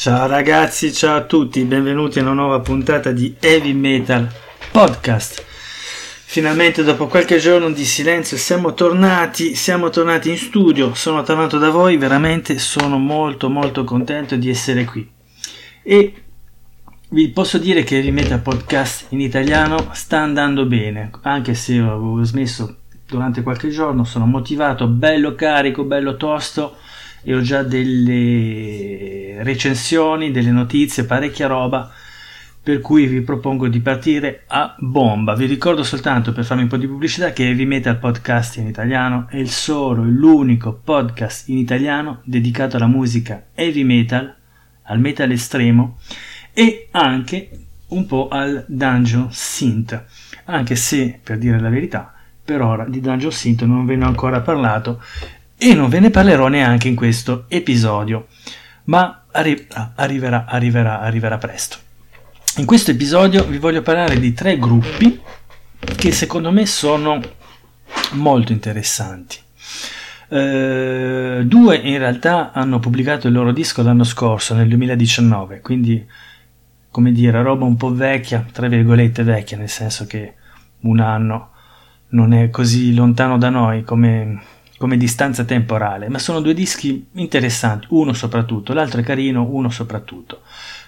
Ciao ragazzi, ciao a tutti, benvenuti a una nuova puntata di Heavy Metal Podcast. Finalmente dopo qualche giorno di silenzio siamo tornati, siamo tornati in studio, sono tornato da voi, veramente sono molto molto contento di essere qui. E vi posso dire che Heavy Metal Podcast in italiano sta andando bene, anche se avevo smesso durante qualche giorno, sono motivato, bello carico, bello tosto e ho già delle recensioni, delle notizie, parecchia roba per cui vi propongo di partire a bomba. Vi ricordo soltanto per farmi un po' di pubblicità che Heavy Metal Podcast in italiano è il solo e l'unico podcast in italiano dedicato alla musica heavy metal, al metal estremo e anche un po' al dungeon synth, anche se per dire la verità per ora di dungeon synth non ve ne ho ancora parlato e non ve ne parlerò neanche in questo episodio, ma arri- arriverà, arriverà, arriverà presto. In questo episodio vi voglio parlare di tre gruppi che secondo me sono molto interessanti. Uh, due in realtà hanno pubblicato il loro disco l'anno scorso, nel 2019, quindi come dire, roba un po' vecchia, tra virgolette vecchia, nel senso che un anno non è così lontano da noi come come distanza temporale, ma sono due dischi interessanti, uno soprattutto, l'altro è carino, uno soprattutto.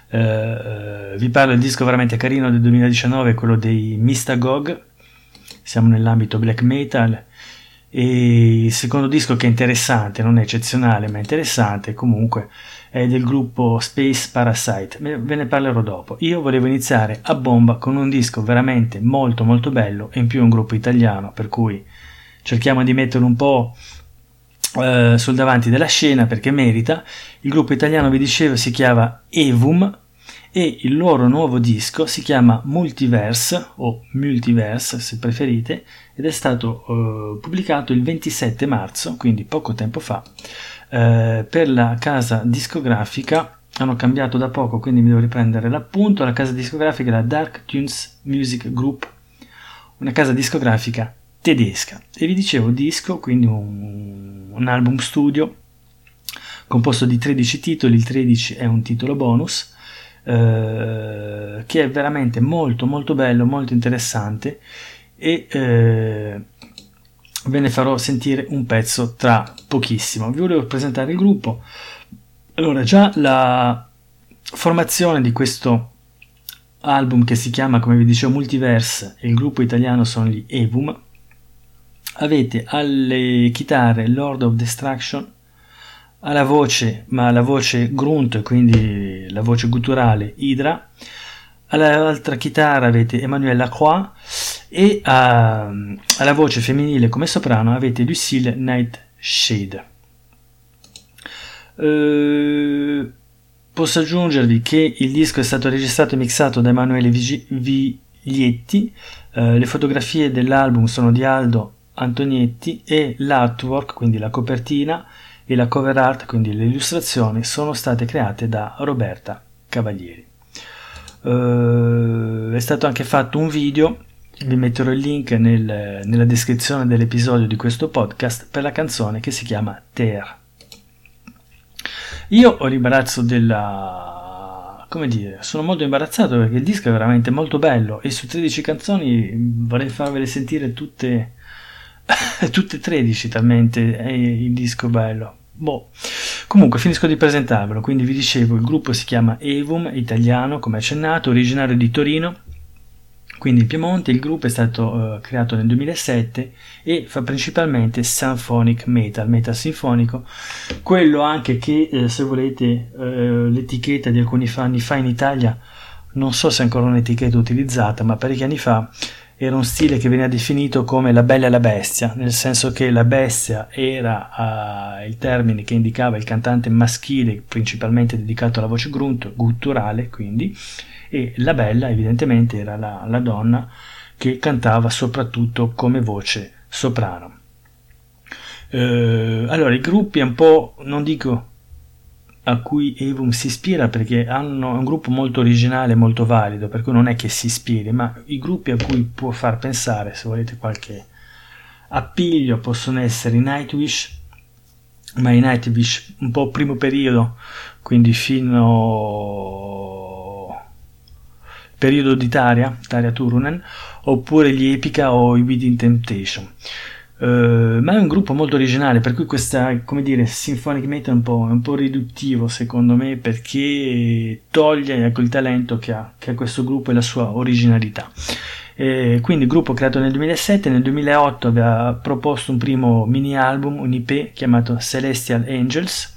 Uh, vi parlo del disco veramente carino del 2019, quello dei Mistagog, siamo nell'ambito black metal, e il secondo disco che è interessante, non è eccezionale, ma è interessante comunque, è del gruppo Space Parasite, ve ne parlerò dopo. Io volevo iniziare a bomba con un disco veramente molto molto bello e in più un gruppo italiano, per cui cerchiamo di metterlo un po' eh, sul davanti della scena perché merita. Il gruppo italiano, vi dicevo, si chiama Evum e il loro nuovo disco si chiama Multiverse o Multiverse se preferite ed è stato eh, pubblicato il 27 marzo, quindi poco tempo fa, eh, per la casa discografica hanno cambiato da poco, quindi mi devo riprendere l'appunto. La casa discografica è la Dark Tunes Music Group, una casa discografica tedesca. E vi dicevo disco, quindi un, un album studio composto di 13 titoli, il 13 è un titolo bonus, eh, che è veramente molto molto bello, molto interessante e eh, ve ne farò sentire un pezzo tra pochissimo. Vi volevo presentare il gruppo. Allora, già la formazione di questo album che si chiama, come vi dicevo, Multiverse il gruppo italiano sono gli Evum, avete alle chitarre Lord of Destruction, alla voce, ma la voce grunt, quindi la voce gutturale Hydra, all'altra chitarra avete Emmanuel Lacroix e a, alla voce femminile come soprano avete Lucille Nightshade. Uh, posso aggiungervi che il disco è stato registrato e mixato da Emanuele Viglietti, uh, le fotografie dell'album sono di Aldo Antonietti e l'artwork, quindi la copertina e la cover art, quindi le illustrazioni, sono state create da Roberta Cavalieri. Uh, è stato anche fatto un video, vi metterò il link nel, nella descrizione dell'episodio di questo podcast per la canzone che si chiama Terre. Io ho l'imbarazzo della... come dire, sono molto imbarazzato perché il disco è veramente molto bello e su 13 canzoni vorrei farvele sentire tutte tutte e 13 talmente è il disco bello. Boh. Comunque finisco di presentarvelo, quindi vi dicevo il gruppo si chiama Evum, italiano come accennato, originario di Torino, quindi in Piemonte, il gruppo è stato uh, creato nel 2007 e fa principalmente symphonic metal, metal sinfonico, quello anche che eh, se volete uh, l'etichetta di alcuni anni fa in Italia, non so se è ancora un'etichetta utilizzata, ma parecchi anni fa era un stile che veniva definito come la bella e la bestia, nel senso che la bestia era uh, il termine che indicava il cantante maschile principalmente dedicato alla voce grunt, gutturale quindi, e la bella evidentemente era la, la donna che cantava soprattutto come voce soprano. Uh, allora i gruppi un po', non dico a cui Evum si ispira perché hanno un gruppo molto originale, molto valido, per cui non è che si ispiri, ma i gruppi a cui può far pensare, se volete qualche appiglio, possono essere i Nightwish, ma i Nightwish un po' primo periodo, quindi fino periodo di Taria, Taria Turunen, oppure gli Epica o i Within Temptation. Uh, ma è un gruppo molto originale, per cui questa, come dire, symphonic metal è un po', è un po riduttivo secondo me perché toglie ecco, il talento che ha, che ha questo gruppo e la sua originalità. Eh, quindi gruppo creato nel 2007, nel 2008 aveva proposto un primo mini album, un IP chiamato Celestial Angels,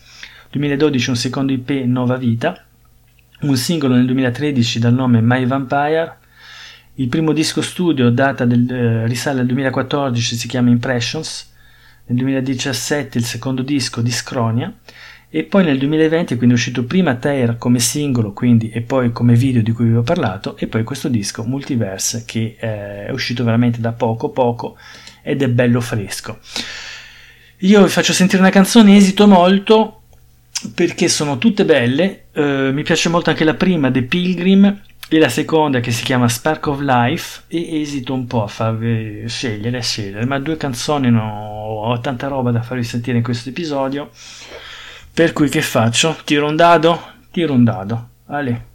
2012 un secondo IP Nova Vita, un singolo nel 2013 dal nome My Vampire, il primo disco studio data del, eh, risale al 2014, si chiama Impressions, nel 2017 il secondo disco Discronia e poi nel 2020 quindi è uscito prima Tear come singolo quindi, e poi come video di cui vi ho parlato e poi questo disco Multiverse che eh, è uscito veramente da poco poco ed è bello fresco. Io vi faccio sentire una canzone, esito molto perché sono tutte belle, eh, mi piace molto anche la prima, The Pilgrim, e la seconda che si chiama Spark of Life e esito un po' a farvi scegliere, scegliere, ma due canzoni no, ho tanta roba da farvi sentire in questo episodio, per cui che faccio? Tiro un dado? Tiro un dado, Ale.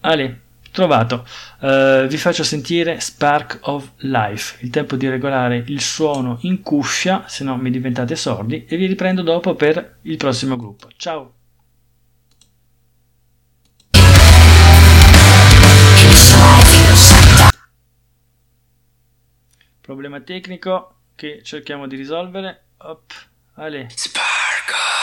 Ale, trovato. Uh, vi faccio sentire Spark of Life, il tempo di regolare il suono in cuffia, se no mi diventate sordi, e vi riprendo dopo per il prossimo gruppo. Ciao! Problema tecnico che cerchiamo di risolvere. Op, ale. Spark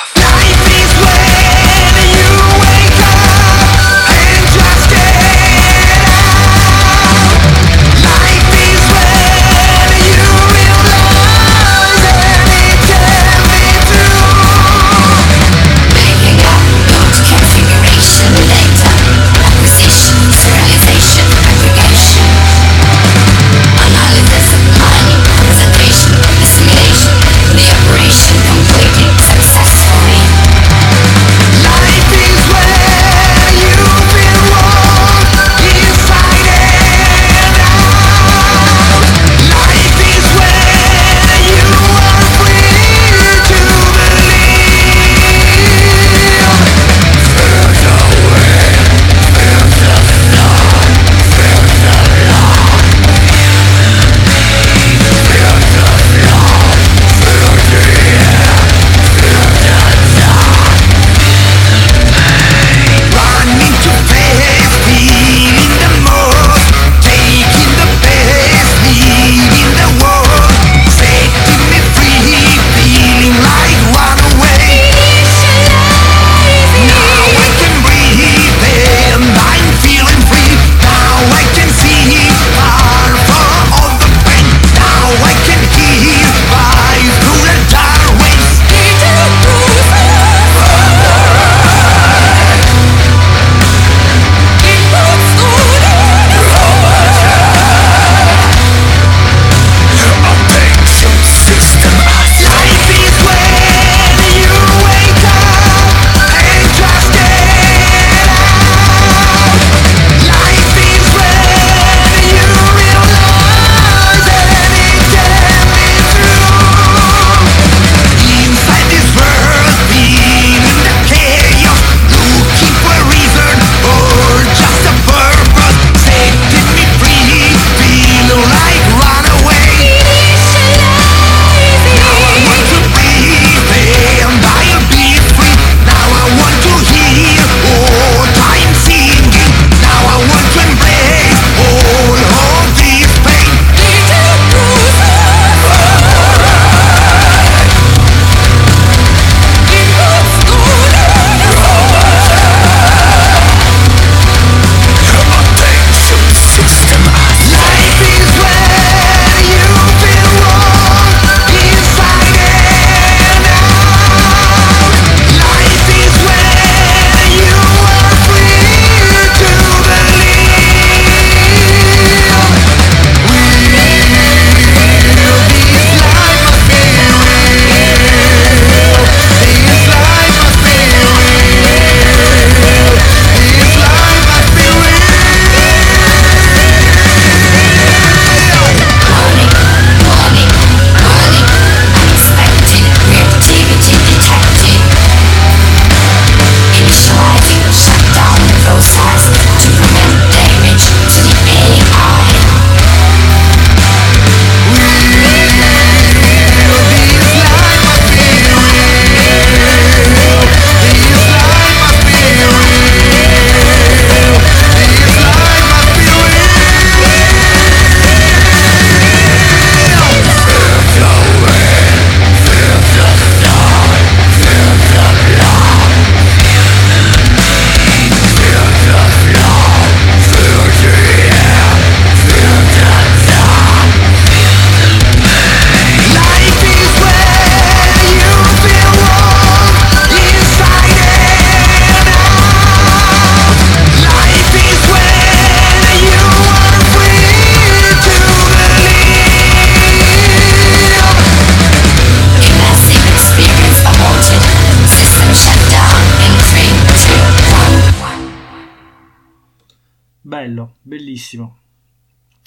bellissimo.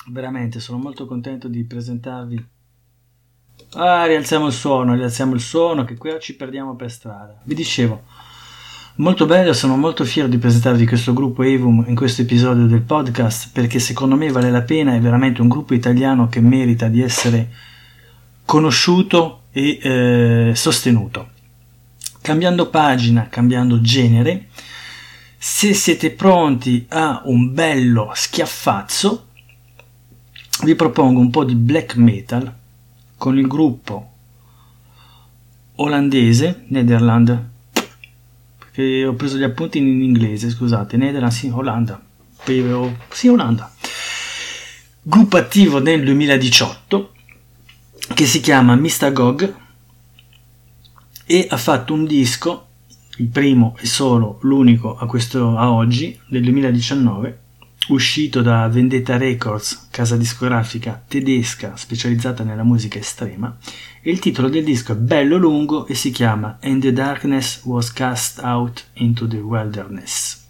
Veramente sono molto contento di presentarvi. Ah, rialziamo il suono, rialziamo il suono, che qui ci perdiamo per strada. Vi dicevo, molto bello, sono molto fiero di presentarvi questo gruppo Evum in questo episodio del podcast perché secondo me vale la pena, è veramente un gruppo italiano che merita di essere conosciuto e eh, sostenuto. Cambiando pagina, cambiando genere, se siete pronti a un bello schiaffazzo, vi propongo un po' di black metal con il gruppo olandese, Nederland, perché ho preso gli appunti in inglese, scusate, Nederland, sì, Olanda, sì, Olanda. Gruppo attivo nel 2018 che si chiama Mistagog e ha fatto un disco il primo e solo, l'unico a, questo, a oggi, del 2019, uscito da Vendetta Records, casa discografica tedesca specializzata nella musica estrema, e il titolo del disco è bello lungo e si chiama And the Darkness Was Cast Out into the Wilderness.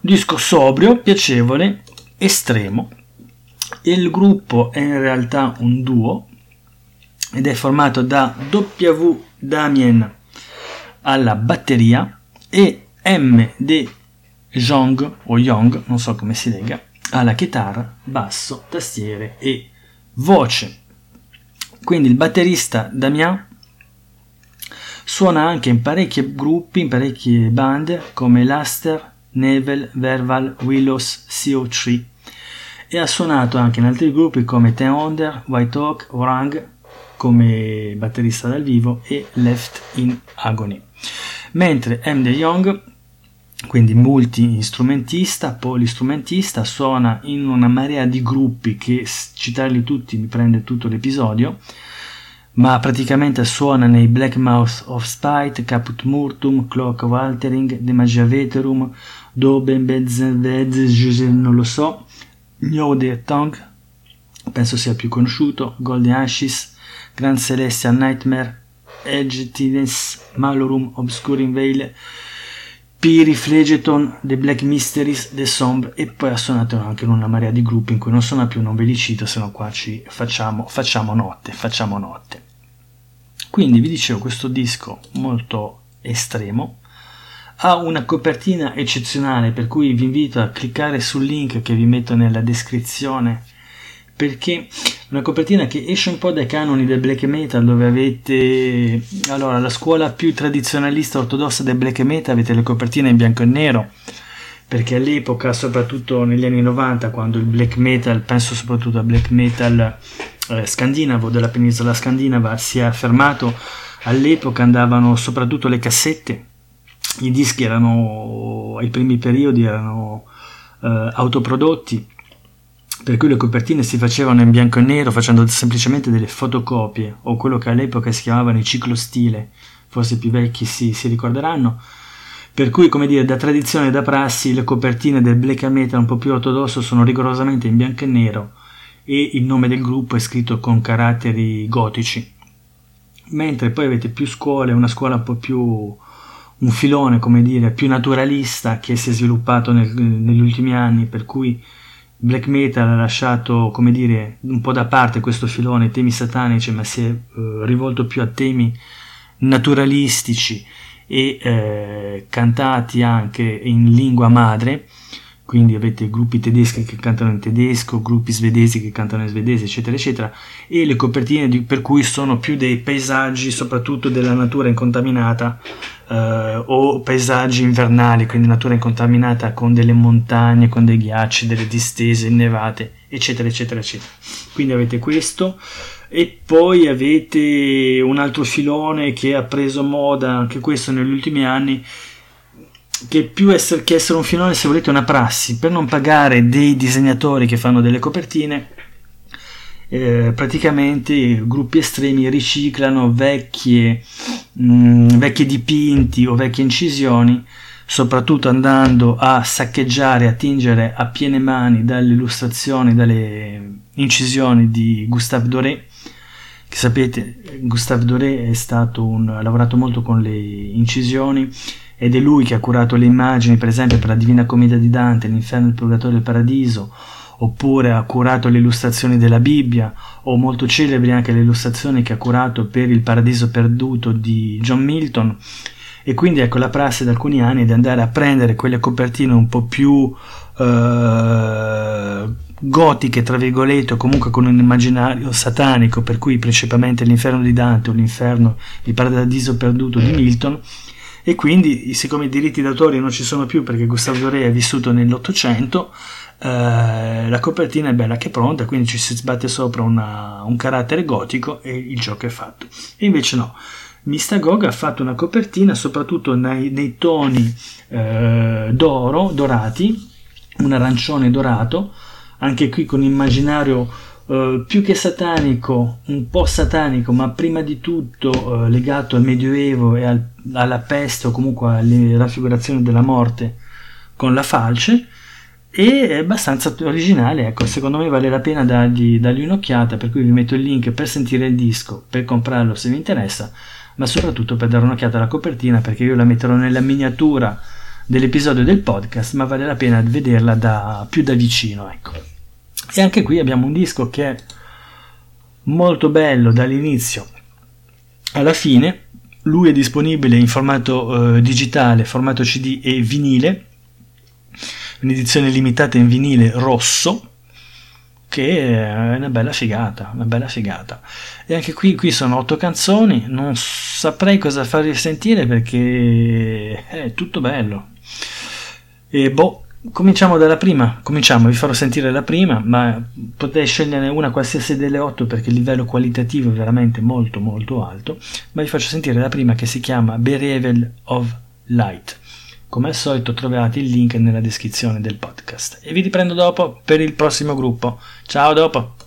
Un disco sobrio, piacevole, estremo. Il gruppo è in realtà un duo ed è formato da W. Damien alla batteria e MD Jong o Young, non so come si lega, alla chitarra, basso, tastiere e voce. Quindi il batterista Damien suona anche in parecchi gruppi, in parecchie band come Laster, Nevel, Verval, Willows, CO3 e ha suonato anche in altri gruppi come Ten Onder, White Oak, Orang come batterista dal vivo e Left in Agony mentre M. De Jong, quindi multi-istrumentista, polistrumentista, suona in una marea di gruppi che citarli tutti mi prende tutto l'episodio, ma praticamente suona nei Black Mouth of Spite, Caput Murtum, Clock of Altering, The Magia Veterum, Doben Bezz, non lo so, the Tongue, penso sia più conosciuto, Golden Ashes, Grand Celestial Nightmare, Edgetines, Malorum, Obscuring Veil, Piri, Flegeton, The Black Mysteries, The Sombre e poi ha suonato anche in una marea di gruppi in cui non suona più, non ve li cito, se no qua ci facciamo, facciamo notte, facciamo notte. Quindi vi dicevo, questo disco molto estremo ha una copertina eccezionale per cui vi invito a cliccare sul link che vi metto nella descrizione perché una copertina che esce un po' dai canoni del black metal dove avete allora la scuola più tradizionalista ortodossa del black metal avete le copertine in bianco e nero. Perché all'epoca soprattutto negli anni 90 quando il black metal penso soprattutto al black metal eh, scandinavo della penisola scandinava si è affermato all'epoca andavano soprattutto le cassette. I dischi erano ai primi periodi erano eh, autoprodotti per cui le copertine si facevano in bianco e nero facendo semplicemente delle fotocopie o quello che all'epoca si chiamavano i ciclostile, forse i più vecchi si, si ricorderanno. Per cui, come dire, da tradizione e da prassi, le copertine del black metal un po' più ortodosso sono rigorosamente in bianco e nero e il nome del gruppo è scritto con caratteri gotici. Mentre poi avete più scuole, una scuola un po' più un filone, come dire, più naturalista che si è sviluppato nel, negli ultimi anni, per cui black metal ha lasciato, come dire, un po' da parte questo filone, temi satanici, ma si è eh, rivolto più a temi naturalistici e eh, cantati anche in lingua madre, quindi avete gruppi tedeschi che cantano in tedesco, gruppi svedesi che cantano in svedese, eccetera, eccetera, e le copertine di, per cui sono più dei paesaggi, soprattutto della natura incontaminata, eh, o paesaggi invernali, quindi natura incontaminata con delle montagne, con dei ghiacci, delle distese innevate, eccetera, eccetera, eccetera. Quindi avete questo e poi avete un altro filone che ha preso moda anche questo negli ultimi anni che più essere, che essere un filone, se volete, una prassi per non pagare dei disegnatori che fanno delle copertine. Eh, praticamente gruppi estremi riciclano vecchie, mh, mm, vecchi dipinti o vecchie incisioni, soprattutto andando a saccheggiare, a tingere a piene mani dalle illustrazioni, dalle incisioni di Gustave Doré. Che sapete, Gustave Doré è stato un, ha lavorato molto con le incisioni ed è lui che ha curato le immagini, per esempio, per la Divina Commedia di Dante, l'Inferno, il Purgatorio e il Paradiso, oppure ha curato le illustrazioni della Bibbia, o molto celebri anche le illustrazioni che ha curato per il Paradiso Perduto di John Milton. E quindi ecco la prassi da alcuni anni di andare a prendere quelle copertine un po' più eh, gotiche, tra virgolette, o comunque con un immaginario satanico, per cui principalmente l'inferno di Dante o l'inferno, il Paradiso Perduto di Milton, e quindi siccome i diritti d'autore non ci sono più perché Gustavo Doré è vissuto nell'Ottocento, eh, la copertina è bella che pronta, quindi ci si sbatte sopra una, un carattere gotico e il gioco è fatto. E invece no, Mistagog ha fatto una copertina soprattutto nei, nei toni eh, d'oro, dorati, un arancione dorato, anche qui con immaginario eh, più che satanico, un po' satanico, ma prima di tutto eh, legato al Medioevo e al, alla peste o comunque alle raffigurazioni della morte con la falce e è abbastanza originale, ecco, secondo me vale la pena dargli, dargli un'occhiata, per cui vi metto il link per sentire il disco, per comprarlo se vi interessa, ma soprattutto per dare un'occhiata alla copertina, perché io la metterò nella miniatura dell'episodio del podcast, ma vale la pena vederla da, più da vicino, ecco. E anche qui abbiamo un disco che è molto bello dall'inizio alla fine, lui è disponibile in formato eh, digitale, formato CD e vinile, un'edizione limitata in vinile rosso che è una bella figata, una bella figata. E anche qui, qui sono otto canzoni, non saprei cosa farvi sentire perché è tutto bello. E boh, cominciamo dalla prima, cominciamo, vi farò sentire la prima, ma potete scegliere una qualsiasi delle otto perché il livello qualitativo è veramente molto molto alto, ma vi faccio sentire la prima che si chiama Berevel of Light. Come al solito trovate il link nella descrizione del podcast e vi riprendo dopo per il prossimo gruppo. Ciao dopo!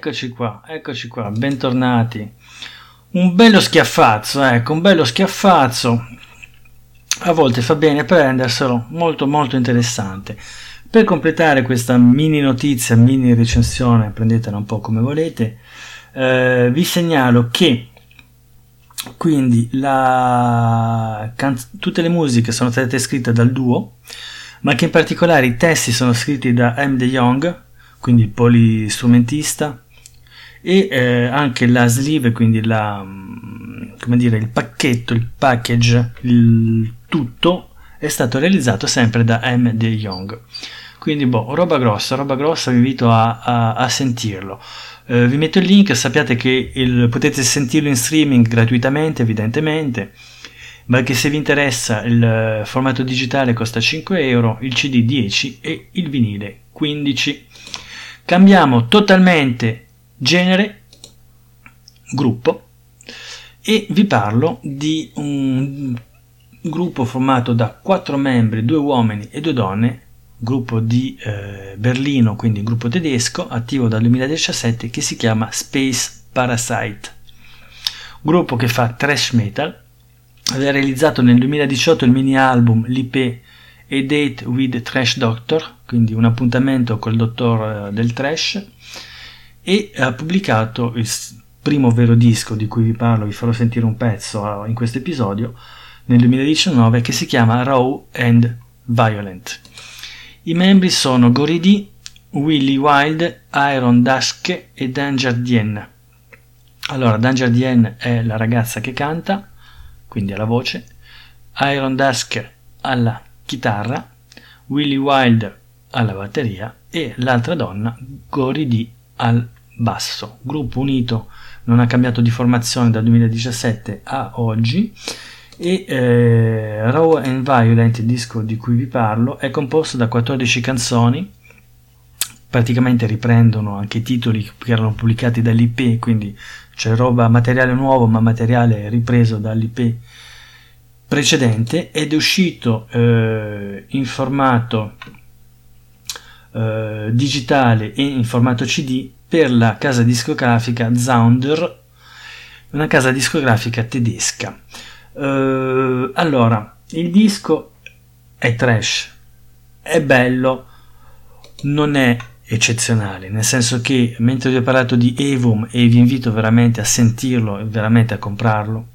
Eccoci qua, eccoci qua, bentornati. Un bello schiaffazzo, ecco, un bello schiaffazzo. A volte fa bene prenderselo, molto molto interessante. Per completare questa mini notizia, mini recensione, prendetela un po' come volete, eh, vi segnalo che quindi la, tutte le musiche sono state scritte dal duo, ma che in particolare i testi sono scritti da M. De Jong, quindi il polistrumentista, e eh, anche la sleeve, quindi la, mm, come dire, il pacchetto, il package, il tutto è stato realizzato sempre da M. De Jong. Quindi, boh, roba grossa, roba grossa, vi invito a, a, a sentirlo. Eh, vi metto il link, sappiate che il, potete sentirlo in streaming gratuitamente, evidentemente, ma che se vi interessa il eh, formato digitale costa 5 euro, il CD 10 e il vinile 15. Cambiamo totalmente genere, gruppo e vi parlo di un gruppo formato da quattro membri, due uomini e due donne, gruppo di eh, Berlino, quindi gruppo tedesco, attivo dal 2017, che si chiama Space Parasite. Gruppo che fa thrash metal, aveva realizzato nel 2018 il mini album L'IP A Date with Trash Doctor, quindi un appuntamento col dottor eh, del trash, e ha pubblicato il primo vero disco di cui vi parlo, vi farò sentire un pezzo eh, in questo episodio, nel 2019, che si chiama Raw and Violent. I membri sono Goridi, Willy Wild, Iron Dusk e Danger Dien. Allora, Danger Dien è la ragazza che canta, quindi alla voce, Iron Dusk alla chitarra, Willy Wild alla batteria e l'altra donna, Goridi, al basso. Gruppo unito, non ha cambiato di formazione dal 2017 a oggi e eh, Raw and Violent, il disco di cui vi parlo, è composto da 14 canzoni, praticamente riprendono anche i titoli che erano pubblicati dall'IP, quindi c'è roba, materiale nuovo ma materiale ripreso dall'IP precedente ed è uscito eh, in formato eh, digitale e in formato CD per la casa discografica Zaunder, una casa discografica tedesca. Uh, allora, il disco è trash, è bello, non è eccezionale, nel senso che mentre vi ho parlato di Evum e vi invito veramente a sentirlo e veramente a comprarlo,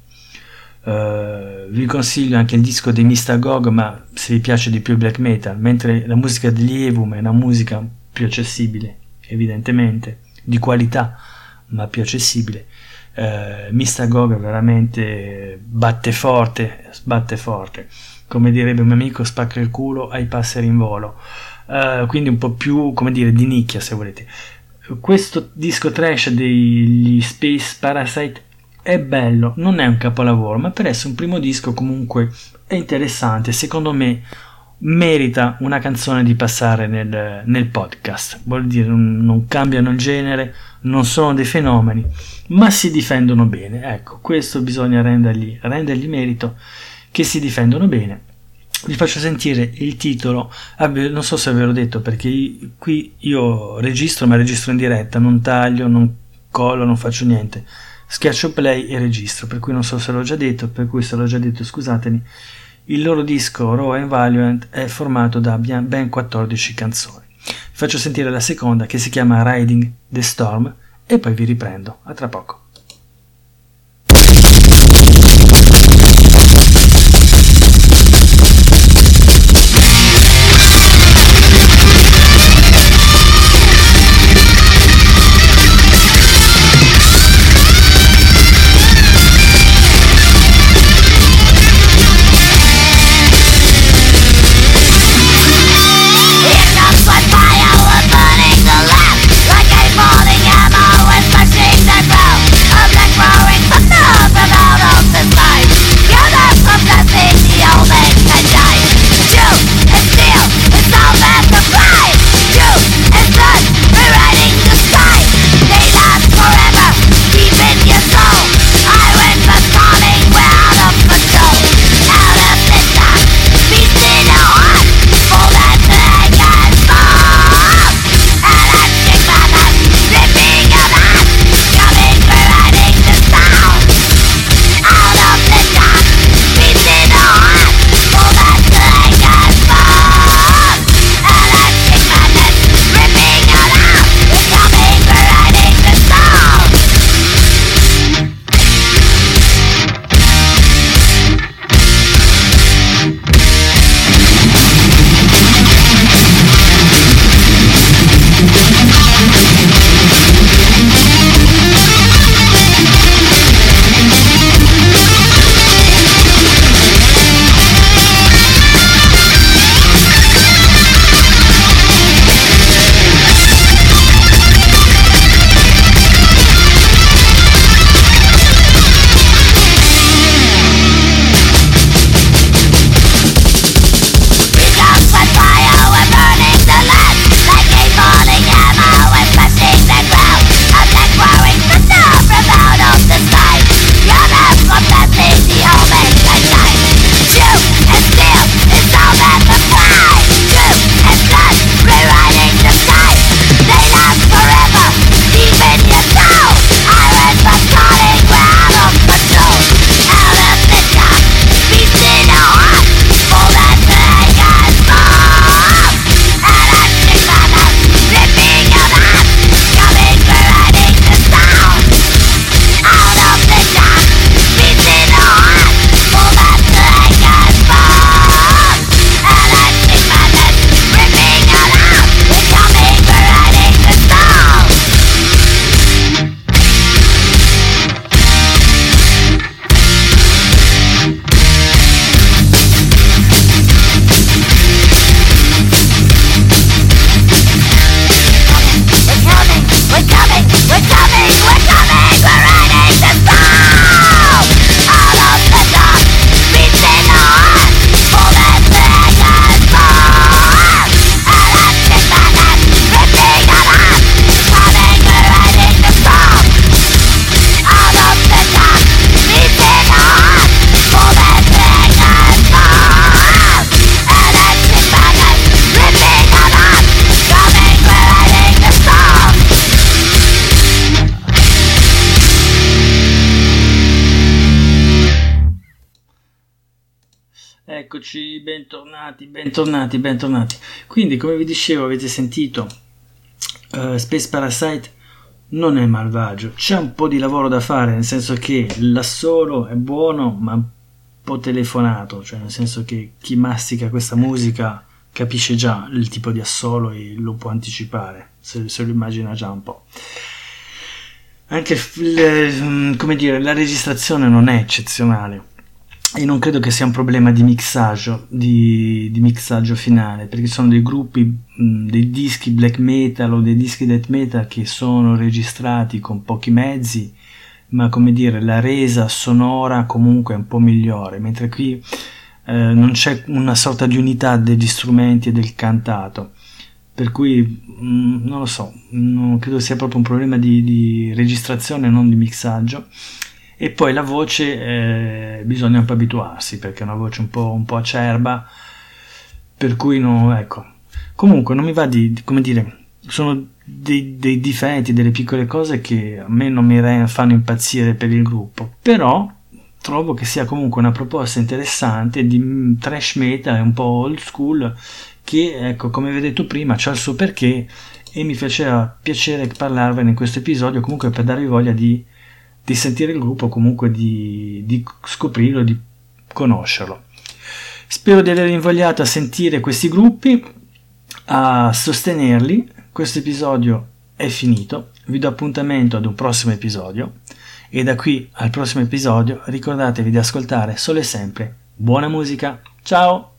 uh, vi consiglio anche il disco dei Mistagog, ma se vi piace di più il black metal, mentre la musica degli Evum è una musica più accessibile, evidentemente, di qualità, ma più accessibile eh, Mistagog veramente batte forte, sbatte forte, come direbbe un mio amico, spacca il culo ai passeri in volo, eh, quindi un po' più, come dire, di nicchia se volete. Questo disco trash degli Space Parasite è bello, non è un capolavoro, ma per essere un primo disco comunque è interessante, secondo me merita una canzone di passare nel, nel podcast, vuol dire non, non cambiano il genere, non sono dei fenomeni, ma si difendono bene. Ecco, questo bisogna rendergli, rendergli merito che si difendono bene. Vi faccio sentire il titolo, non so se ve l'ho detto perché qui io registro, ma registro in diretta, non taglio, non collo, non faccio niente. Schiaccio play e registro, per cui non so se l'ho già detto, per cui se l'ho già detto scusatemi. Il loro disco Raw and Valiant è formato da ben 14 canzoni. Vi faccio sentire la seconda che si chiama Riding the Storm e poi vi riprendo. A tra poco. Eccoci, bentornati, bentornati, bentornati. Quindi, come vi dicevo, avete sentito uh, Space Parasite non è malvagio, c'è un po' di lavoro da fare, nel senso che l'assolo è buono, ma un po' telefonato, cioè nel senso che chi mastica questa musica capisce già il tipo di assolo e lo può anticipare, se, se lo immagina già un po'. Anche le, come dire, la registrazione non è eccezionale e non credo che sia un problema di mixaggio, di, di mixaggio finale, perché sono dei gruppi, mh, dei dischi black metal o dei dischi death metal che sono registrati con pochi mezzi, ma come dire, la resa sonora comunque è un po' migliore, mentre qui eh, non c'è una sorta di unità degli strumenti e del cantato. Per cui mh, non lo so, non credo sia proprio un problema di, di registrazione, non di mixaggio e poi la voce eh, bisogna un po' abituarsi perché è una voce un po', un po acerba per cui no, ecco. Comunque non mi va di, come dire sono dei, dei, difetti delle piccole cose che a me non mi fanno impazzire per il gruppo però trovo che sia comunque una proposta interessante di mm, trash metal un po' old school che ecco come vi ho detto prima c'ha il suo perché e mi faceva piacere parlarvene in questo episodio comunque per darvi voglia di di sentire il gruppo, comunque di, di scoprirlo, di conoscerlo. Spero di aver invogliato a sentire questi gruppi, a sostenerli. Questo episodio è finito, vi do appuntamento ad un prossimo episodio e da qui al prossimo episodio ricordatevi di ascoltare solo e sempre buona musica. Ciao!